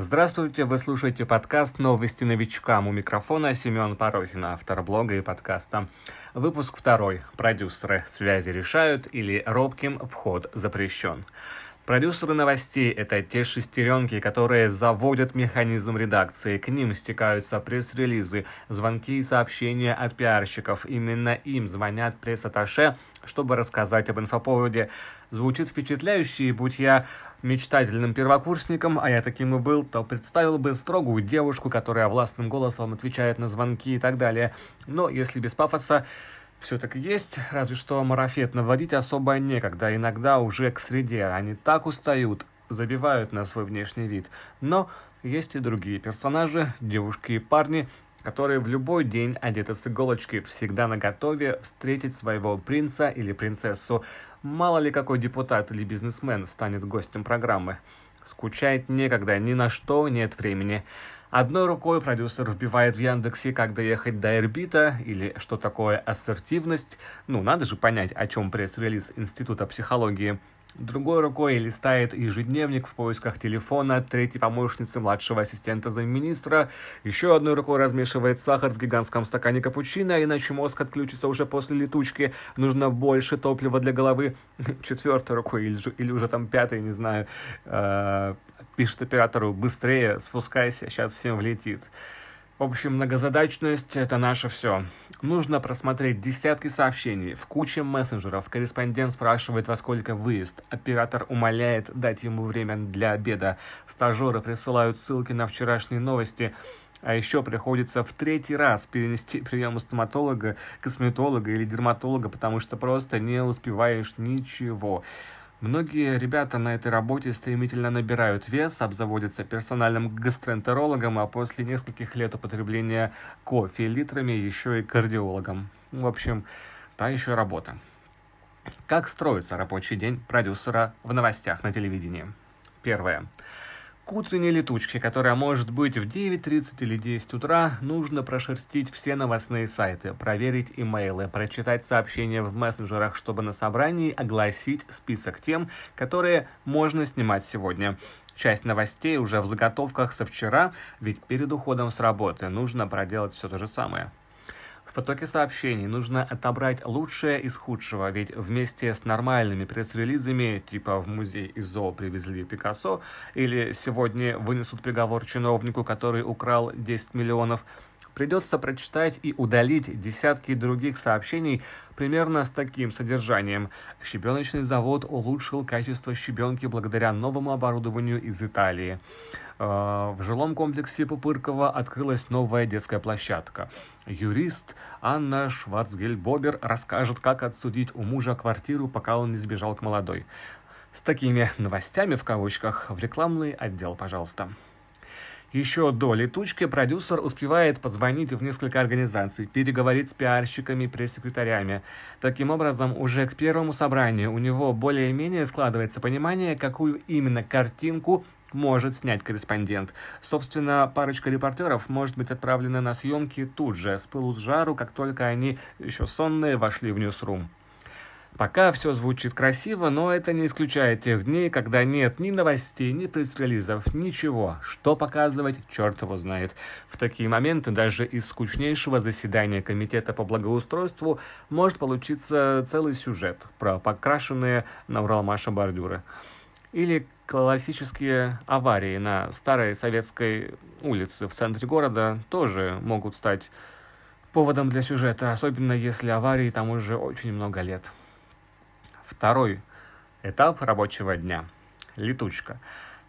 Здравствуйте, вы слушаете подкаст «Новости новичкам». У микрофона Семен Порохин, автор блога и подкаста. Выпуск второй. Продюсеры связи решают или робким вход запрещен. Продюсеры новостей – это те шестеренки, которые заводят механизм редакции. К ним стекаются пресс-релизы, звонки и сообщения от пиарщиков. Именно им звонят пресс-атташе, чтобы рассказать об инфоповоде. Звучит впечатляюще, будь я мечтательным первокурсником, а я таким и был, то представил бы строгую девушку, которая властным голосом отвечает на звонки и так далее. Но если без пафоса, все так и есть, разве что марафет наводить особо некогда, иногда уже к среде, они так устают, забивают на свой внешний вид. Но есть и другие персонажи, девушки и парни, которые в любой день одеты с иголочки, всегда на готове встретить своего принца или принцессу. Мало ли какой депутат или бизнесмен станет гостем программы. Скучает некогда, ни на что нет времени. Одной рукой продюсер вбивает в Яндексе, как доехать до Эрбита, или что такое ассертивность. Ну, надо же понять, о чем пресс-релиз Института психологии. Другой рукой листает ежедневник в поисках телефона третьей помощницы младшего ассистента замминистра. Еще одной рукой размешивает сахар в гигантском стакане капучино, иначе мозг отключится уже после летучки. Нужно больше топлива для головы. Четвертой рукой или, или уже там пятой, не знаю, э, пишет оператору «быстрее, спускайся, сейчас всем влетит». В общем, многозадачность – это наше все. Нужно просмотреть десятки сообщений в куче мессенджеров. Корреспондент спрашивает, во сколько выезд. Оператор умоляет дать ему время для обеда. Стажеры присылают ссылки на вчерашние новости. А еще приходится в третий раз перенести прием у стоматолога, косметолога или дерматолога, потому что просто не успеваешь ничего. Многие ребята на этой работе стремительно набирают вес, обзаводятся персональным гастроэнтерологом, а после нескольких лет употребления кофе литрами еще и кардиологом. В общем, та еще работа. Как строится рабочий день продюсера в новостях на телевидении? Первое. К утренней летучке, которая может быть в 9.30 или 10 утра, нужно прошерстить все новостные сайты, проверить имейлы, прочитать сообщения в мессенджерах, чтобы на собрании огласить список тем, которые можно снимать сегодня. Часть новостей уже в заготовках со вчера, ведь перед уходом с работы нужно проделать все то же самое. Потоке сообщений нужно отобрать лучшее из худшего, ведь вместе с нормальными пресс-релизами, типа в музей ИЗО привезли Пикассо, или сегодня вынесут приговор чиновнику, который украл 10 миллионов, придется прочитать и удалить десятки других сообщений примерно с таким содержанием. Щебеночный завод улучшил качество щебенки благодаря новому оборудованию из Италии. Э, в жилом комплексе Пупыркова открылась новая детская площадка. Юрист Анна Шварцгельбобер расскажет, как отсудить у мужа квартиру, пока он не сбежал к молодой. С такими новостями в кавычках в рекламный отдел, пожалуйста. Еще до летучки продюсер успевает позвонить в несколько организаций, переговорить с пиарщиками, пресс-секретарями. Таким образом, уже к первому собранию у него более-менее складывается понимание, какую именно картинку может снять корреспондент. Собственно, парочка репортеров может быть отправлена на съемки тут же, с пылу с жару, как только они, еще сонные, вошли в ньюсрум. Пока все звучит красиво, но это не исключает тех дней, когда нет ни новостей, ни пресс-релизов, ничего. Что показывать, черт его знает. В такие моменты даже из скучнейшего заседания Комитета по благоустройству может получиться целый сюжет про покрашенные на Уралмаша бордюры. Или классические аварии на старой советской улице в центре города тоже могут стать поводом для сюжета, особенно если аварии там уже очень много лет. Второй этап рабочего дня. Летучка.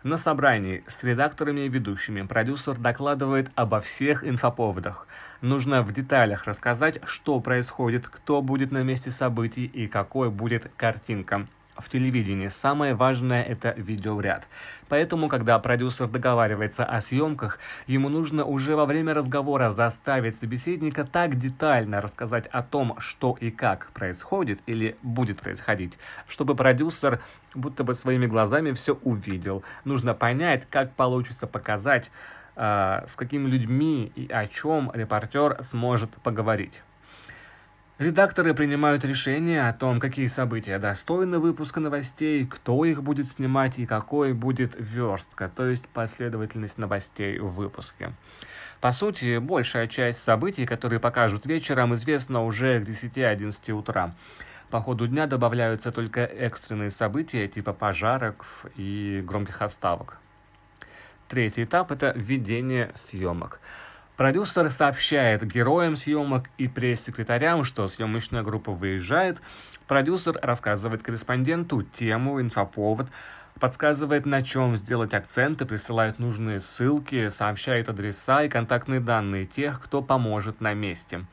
На собрании с редакторами и ведущими продюсер докладывает обо всех инфоповодах. Нужно в деталях рассказать, что происходит, кто будет на месте событий и какой будет картинка в телевидении самое важное – это видеоряд. Поэтому, когда продюсер договаривается о съемках, ему нужно уже во время разговора заставить собеседника так детально рассказать о том, что и как происходит или будет происходить, чтобы продюсер будто бы своими глазами все увидел. Нужно понять, как получится показать, э, с какими людьми и о чем репортер сможет поговорить. Редакторы принимают решение о том, какие события достойны выпуска новостей, кто их будет снимать и какой будет верстка, то есть последовательность новостей в выпуске. По сути, большая часть событий, которые покажут вечером, известна уже к 10-11 утра. По ходу дня добавляются только экстренные события типа пожаров и громких отставок. Третий этап – это введение съемок. Продюсер сообщает героям съемок и пресс-секретарям, что съемочная группа выезжает. Продюсер рассказывает корреспонденту тему, инфоповод, подсказывает, на чем сделать акценты, присылает нужные ссылки, сообщает адреса и контактные данные тех, кто поможет на месте.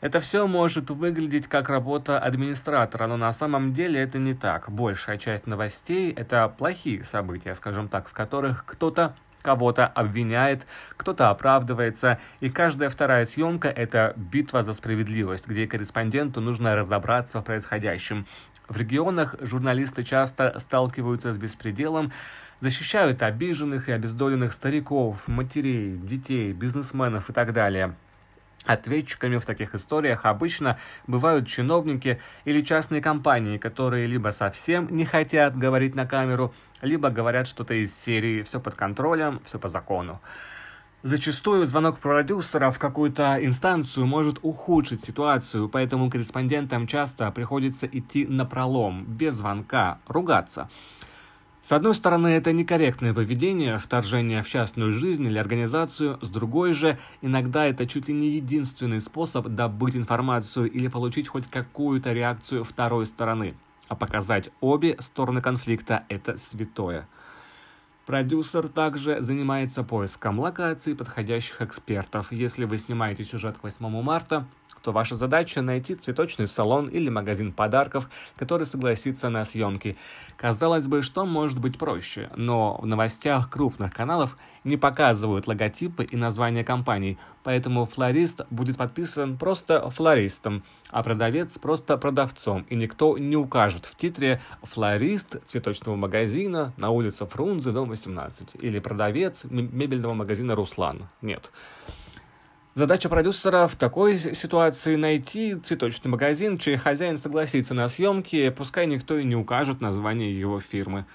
Это все может выглядеть как работа администратора, но на самом деле это не так. Большая часть новостей – это плохие события, скажем так, в которых кто-то кого-то обвиняет, кто-то оправдывается, и каждая вторая съемка – это битва за справедливость, где корреспонденту нужно разобраться в происходящем. В регионах журналисты часто сталкиваются с беспределом, защищают обиженных и обездоленных стариков, матерей, детей, бизнесменов и так далее – Ответчиками в таких историях обычно бывают чиновники или частные компании, которые либо совсем не хотят говорить на камеру, либо говорят что-то из серии «все под контролем, все по закону». Зачастую звонок продюсера в какую-то инстанцию может ухудшить ситуацию, поэтому корреспондентам часто приходится идти на пролом, без звонка, ругаться. С одной стороны, это некорректное поведение, вторжение в частную жизнь или организацию, с другой же, иногда это чуть ли не единственный способ добыть информацию или получить хоть какую-то реакцию второй стороны. А показать обе стороны конфликта – это святое. Продюсер также занимается поиском локаций подходящих экспертов. Если вы снимаете сюжет к 8 марта, то ваша задача найти цветочный салон или магазин подарков, который согласится на съемки. Казалось бы, что может быть проще, но в новостях крупных каналов не показывают логотипы и названия компаний, поэтому флорист будет подписан просто флористом, а продавец просто продавцом, и никто не укажет в титре «флорист цветочного магазина на улице Фрунзе, дом 18» или «продавец мебельного магазина Руслан». Нет. Задача продюсера в такой ситуации найти цветочный магазин, чей хозяин согласится на съемки, пускай никто и не укажет название его фирмы.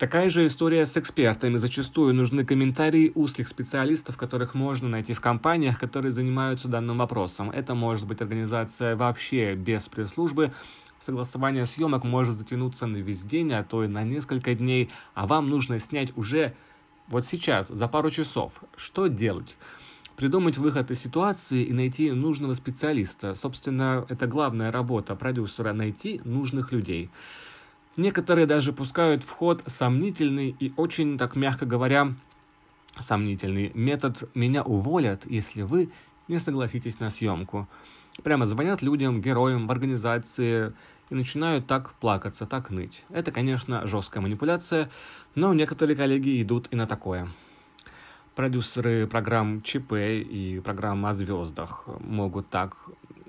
Такая же история с экспертами. Зачастую нужны комментарии узких специалистов, которых можно найти в компаниях, которые занимаются данным вопросом. Это может быть организация вообще без пресс-службы. Согласование съемок может затянуться на весь день, а то и на несколько дней, а вам нужно снять уже вот сейчас, за пару часов. Что делать? придумать выход из ситуации и найти нужного специалиста. Собственно, это главная работа продюсера – найти нужных людей. Некоторые даже пускают в ход сомнительный и очень, так мягко говоря, сомнительный метод «меня уволят, если вы не согласитесь на съемку». Прямо звонят людям, героям в организации и начинают так плакаться, так ныть. Это, конечно, жесткая манипуляция, но некоторые коллеги идут и на такое. Продюсеры программ ЧП и программ о звездах могут так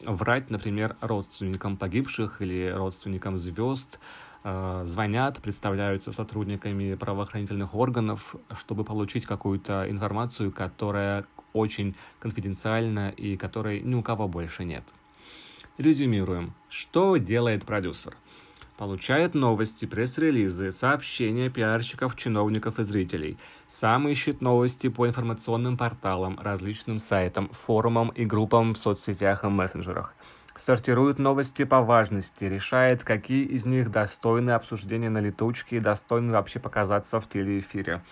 врать, например, родственникам погибших или родственникам звезд, звонят, представляются сотрудниками правоохранительных органов, чтобы получить какую-то информацию, которая очень конфиденциальна и которой ни у кого больше нет. Резюмируем. Что делает продюсер? Получает новости, пресс-релизы, сообщения пиарщиков, чиновников и зрителей. Сам ищет новости по информационным порталам, различным сайтам, форумам и группам в соцсетях и мессенджерах. Сортирует новости по важности, решает, какие из них достойны обсуждения на летучке и достойны вообще показаться в телеэфире.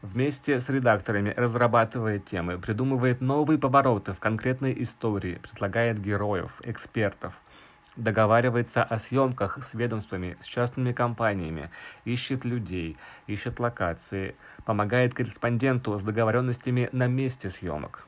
Вместе с редакторами разрабатывает темы, придумывает новые повороты в конкретной истории, предлагает героев, экспертов – договаривается о съемках с ведомствами, с частными компаниями, ищет людей, ищет локации, помогает корреспонденту с договоренностями на месте съемок.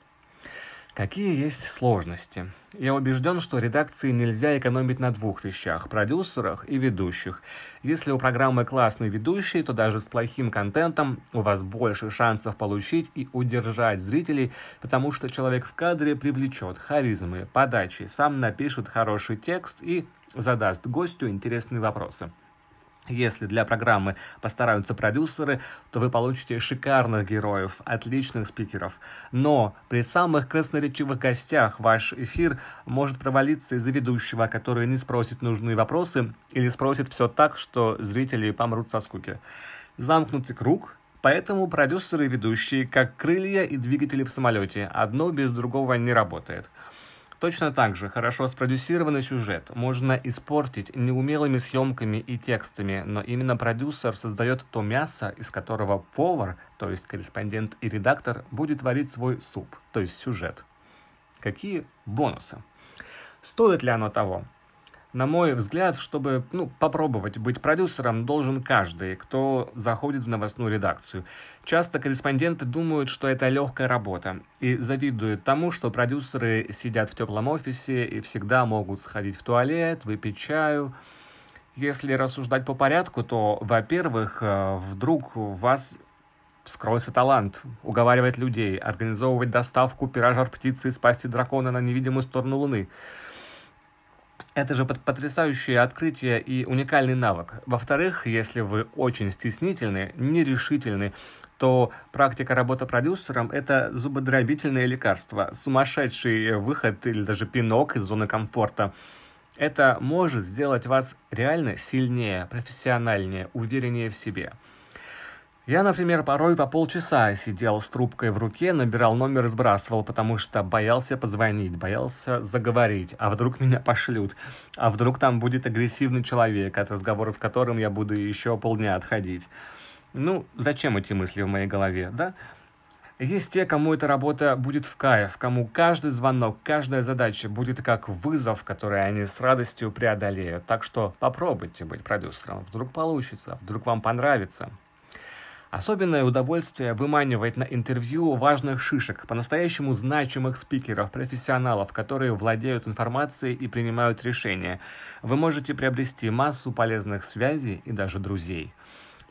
Какие есть сложности? Я убежден, что редакции нельзя экономить на двух вещах – продюсерах и ведущих. Если у программы классный ведущий, то даже с плохим контентом у вас больше шансов получить и удержать зрителей, потому что человек в кадре привлечет харизмы, подачи, сам напишет хороший текст и задаст гостю интересные вопросы. Если для программы постараются продюсеры, то вы получите шикарных героев, отличных спикеров. Но при самых красноречивых гостях ваш эфир может провалиться из-за ведущего, который не спросит нужные вопросы или спросит все так, что зрители помрут со скуки. Замкнутый круг, поэтому продюсеры и ведущие как крылья и двигатели в самолете. Одно без другого не работает. Точно так же хорошо спродюсированный сюжет можно испортить неумелыми съемками и текстами, но именно продюсер создает то мясо, из которого повар, то есть корреспондент и редактор, будет варить свой суп, то есть сюжет. Какие бонусы? Стоит ли оно того? На мой взгляд, чтобы ну, попробовать быть продюсером, должен каждый, кто заходит в новостную редакцию. Часто корреспонденты думают, что это легкая работа, и завидуют тому, что продюсеры сидят в теплом офисе и всегда могут сходить в туалет, выпить чаю. Если рассуждать по порядку, то, во-первых, э, вдруг у вас вскроется талант уговаривать людей, организовывать доставку пирожар птицы из пасти дракона на невидимую сторону Луны – это же потрясающее открытие и уникальный навык. Во-вторых, если вы очень стеснительны, нерешительны, то практика работы продюсером – это зубодробительное лекарство, сумасшедший выход или даже пинок из зоны комфорта. Это может сделать вас реально сильнее, профессиональнее, увереннее в себе. Я, например, порой по полчаса сидел с трубкой в руке, набирал номер и сбрасывал, потому что боялся позвонить, боялся заговорить, а вдруг меня пошлют, а вдруг там будет агрессивный человек, от разговора с которым я буду еще полдня отходить. Ну, зачем эти мысли в моей голове, да? Есть те, кому эта работа будет в кайф, кому каждый звонок, каждая задача будет как вызов, который они с радостью преодолеют. Так что попробуйте быть продюсером. Вдруг получится, вдруг вам понравится. Особенное удовольствие выманивать на интервью важных шишек, по-настоящему значимых спикеров, профессионалов, которые владеют информацией и принимают решения. Вы можете приобрести массу полезных связей и даже друзей.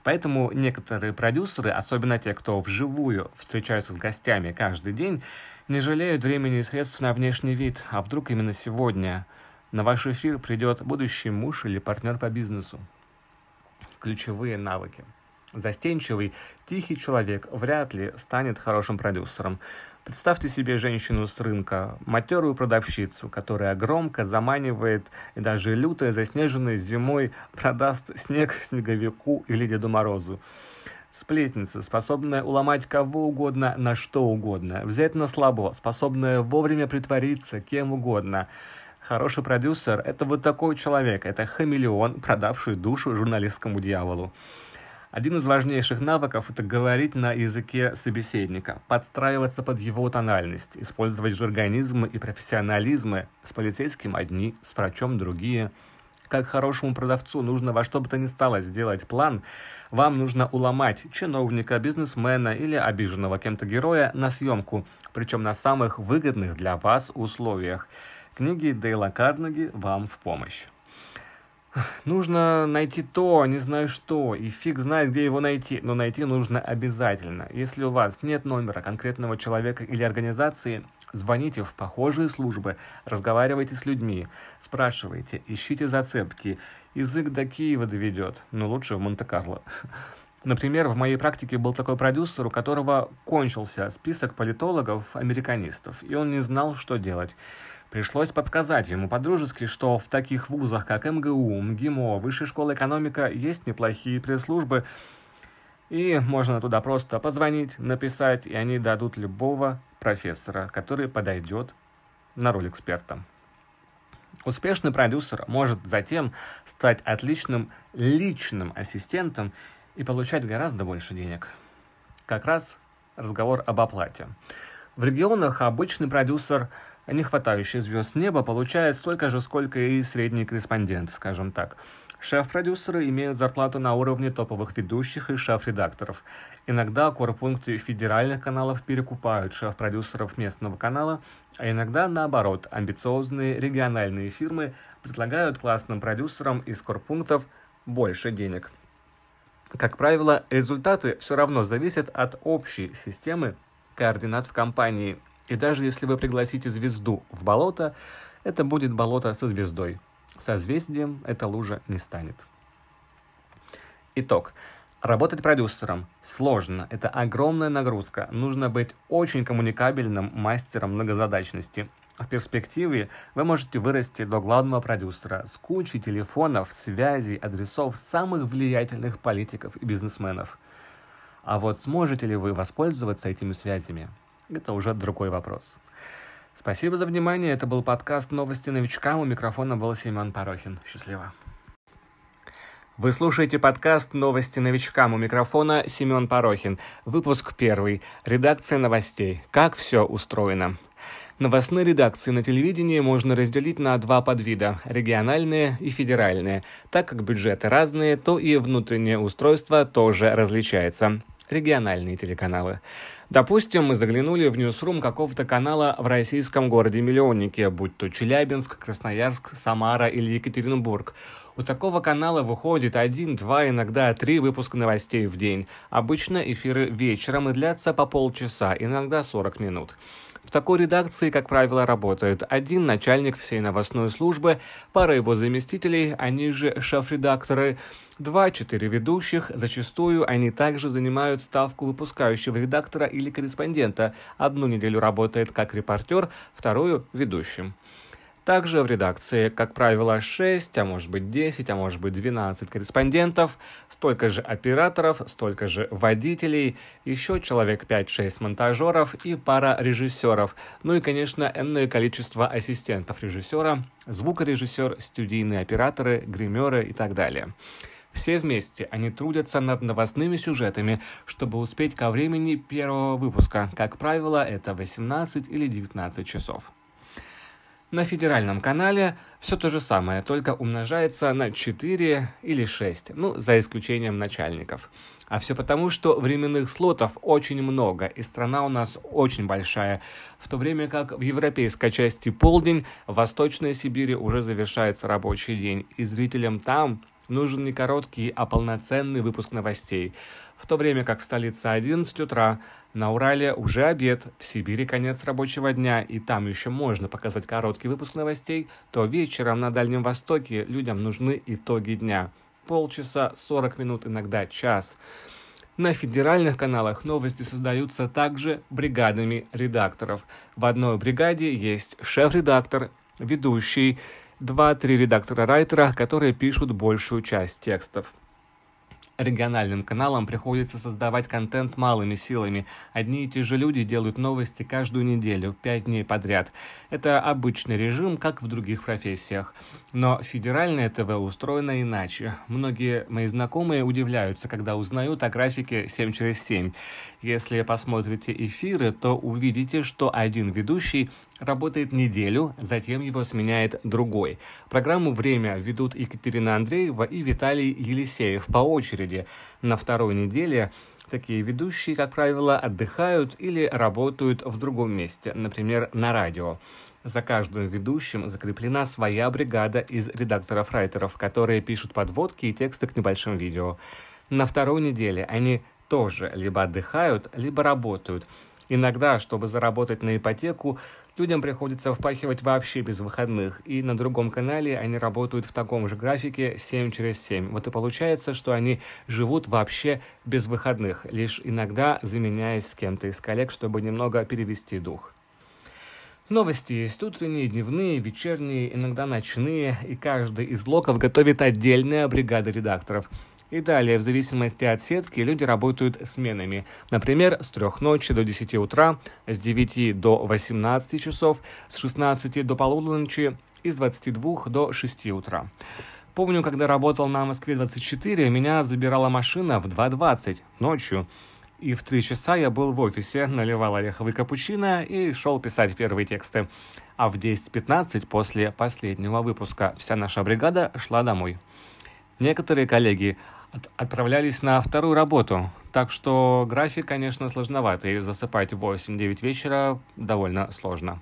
Поэтому некоторые продюсеры, особенно те, кто вживую встречаются с гостями каждый день, не жалеют времени и средств на внешний вид, а вдруг именно сегодня на ваш эфир придет будущий муж или партнер по бизнесу. Ключевые навыки – Застенчивый, тихий человек вряд ли станет хорошим продюсером. Представьте себе женщину с рынка, матерую продавщицу, которая громко заманивает и даже люто заснеженной зимой продаст снег снеговику или Деду Морозу. Сплетница, способная уломать кого угодно на что угодно, взять на слабо, способная вовремя притвориться кем угодно. Хороший продюсер – это вот такой человек, это хамелеон, продавший душу журналистскому дьяволу. Один из важнейших навыков – это говорить на языке собеседника, подстраиваться под его тональность, использовать жаргонизмы и профессионализмы. С полицейским одни, с врачом другие. Как хорошему продавцу нужно во что бы то ни стало сделать план, вам нужно уломать чиновника, бизнесмена или обиженного кем-то героя на съемку, причем на самых выгодных для вас условиях. Книги Дейла Карнеги вам в помощь. Нужно найти то, не знаю что, и фиг знает, где его найти, но найти нужно обязательно. Если у вас нет номера конкретного человека или организации, звоните в похожие службы, разговаривайте с людьми, спрашивайте, ищите зацепки. Язык до Киева доведет, но лучше в Монте-Карло. Например, в моей практике был такой продюсер, у которого кончился список политологов-американистов, и он не знал, что делать. Пришлось подсказать ему по-дружески, что в таких вузах, как МГУ, МГИМО, Высшая школа экономика, есть неплохие пресс-службы, и можно туда просто позвонить, написать, и они дадут любого профессора, который подойдет на роль эксперта. Успешный продюсер может затем стать отличным личным ассистентом и получать гораздо больше денег. Как раз разговор об оплате. В регионах обычный продюсер – не хватающий звезд неба получает столько же, сколько и средний корреспондент, скажем так. Шеф-продюсеры имеют зарплату на уровне топовых ведущих и шеф-редакторов. Иногда корпункты федеральных каналов перекупают шеф-продюсеров местного канала, а иногда наоборот, амбициозные региональные фирмы предлагают классным продюсерам из корпунктов больше денег. Как правило, результаты все равно зависят от общей системы координат в компании – и даже если вы пригласите звезду в болото, это будет болото со звездой. Созвездием эта лужа не станет. Итог. Работать продюсером сложно, это огромная нагрузка. Нужно быть очень коммуникабельным мастером многозадачности. В перспективе вы можете вырасти до главного продюсера с кучей телефонов, связей, адресов самых влиятельных политиков и бизнесменов. А вот сможете ли вы воспользоваться этими связями, это уже другой вопрос. Спасибо за внимание. Это был подкаст «Новости новичкам». У микрофона был Семен Порохин. Счастливо. Вы слушаете подкаст «Новости новичкам». У микрофона Семен Порохин. Выпуск первый. Редакция новостей. Как все устроено. Новостные редакции на телевидении можно разделить на два подвида – региональные и федеральные. Так как бюджеты разные, то и внутреннее устройство тоже различается. Региональные телеканалы. Допустим, мы заглянули в ньюсрум какого-то канала в российском городе-миллионнике, будь то Челябинск, Красноярск, Самара или Екатеринбург. У такого канала выходит один, два, иногда три выпуска новостей в день. Обычно эфиры вечером и длятся по полчаса, иногда 40 минут. В такой редакции, как правило, работает один начальник всей новостной службы, пара его заместителей, они же шеф-редакторы, два-четыре ведущих, зачастую они также занимают ставку выпускающего редактора или корреспондента. Одну неделю работает как репортер, вторую – ведущим. Также в редакции, как правило, 6, а может быть 10, а может быть 12 корреспондентов, столько же операторов, столько же водителей, еще человек 5-6 монтажеров и пара режиссеров. Ну и, конечно, энное количество ассистентов режиссера, звукорежиссер, студийные операторы, гримеры и так далее. Все вместе они трудятся над новостными сюжетами, чтобы успеть ко времени первого выпуска. Как правило, это 18 или 19 часов. На федеральном канале все то же самое, только умножается на 4 или 6, ну, за исключением начальников. А все потому, что временных слотов очень много, и страна у нас очень большая. В то время как в европейской части полдень, в Восточной Сибири уже завершается рабочий день, и зрителям там нужен не короткий, а полноценный выпуск новостей. В то время как в столице 11 утра, на Урале уже обед, в Сибири конец рабочего дня, и там еще можно показать короткий выпуск новостей, то вечером на Дальнем Востоке людям нужны итоги дня. Полчаса, 40 минут, иногда час. На федеральных каналах новости создаются также бригадами редакторов. В одной бригаде есть шеф-редактор, ведущий, два-три редактора-райтера, которые пишут большую часть текстов региональным каналам приходится создавать контент малыми силами. Одни и те же люди делают новости каждую неделю, пять дней подряд. Это обычный режим, как в других профессиях. Но федеральное ТВ устроено иначе. Многие мои знакомые удивляются, когда узнают о графике 7 через 7. Если посмотрите эфиры, то увидите, что один ведущий работает неделю, затем его сменяет другой. Программу «Время» ведут Екатерина Андреева и Виталий Елисеев по очереди. На второй неделе такие ведущие, как правило, отдыхают или работают в другом месте, например, на радио. За каждым ведущим закреплена своя бригада из редакторов-райтеров, которые пишут подводки и тексты к небольшим видео. На второй неделе они тоже либо отдыхают, либо работают. Иногда, чтобы заработать на ипотеку, Людям приходится впахивать вообще без выходных, и на другом канале они работают в таком же графике 7 через 7. Вот и получается, что они живут вообще без выходных, лишь иногда заменяясь с кем-то из коллег, чтобы немного перевести дух. Новости есть утренние, дневные, вечерние, иногда ночные, и каждый из блоков готовит отдельная бригада редакторов – и далее, в зависимости от сетки, люди работают сменами. Например, с 3 ночи до 10 утра, с 9 до 18 часов, с 16 до полуночи и с 22 до 6 утра. Помню, когда работал на Москве-24, меня забирала машина в 2.20 ночью. И в 3 часа я был в офисе, наливал ореховый капучино и шел писать первые тексты. А в 10.15 после последнего выпуска вся наша бригада шла домой. Некоторые коллеги отправлялись на вторую работу. Так что график, конечно, сложноватый. Засыпать в 8-9 вечера довольно сложно.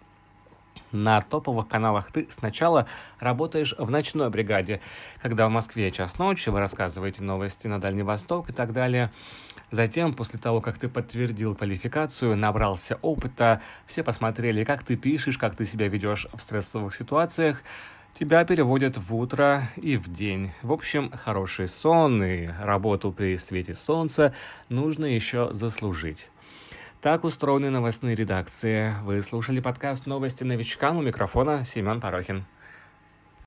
На топовых каналах ты сначала работаешь в ночной бригаде, когда в Москве час ночи, вы рассказываете новости на Дальний Восток и так далее. Затем, после того, как ты подтвердил квалификацию, набрался опыта, все посмотрели, как ты пишешь, как ты себя ведешь в стрессовых ситуациях, тебя переводят в утро и в день. В общем, хороший сон и работу при свете солнца нужно еще заслужить. Так устроены новостные редакции. Вы слушали подкаст «Новости новичкам» у микрофона Семен Порохин.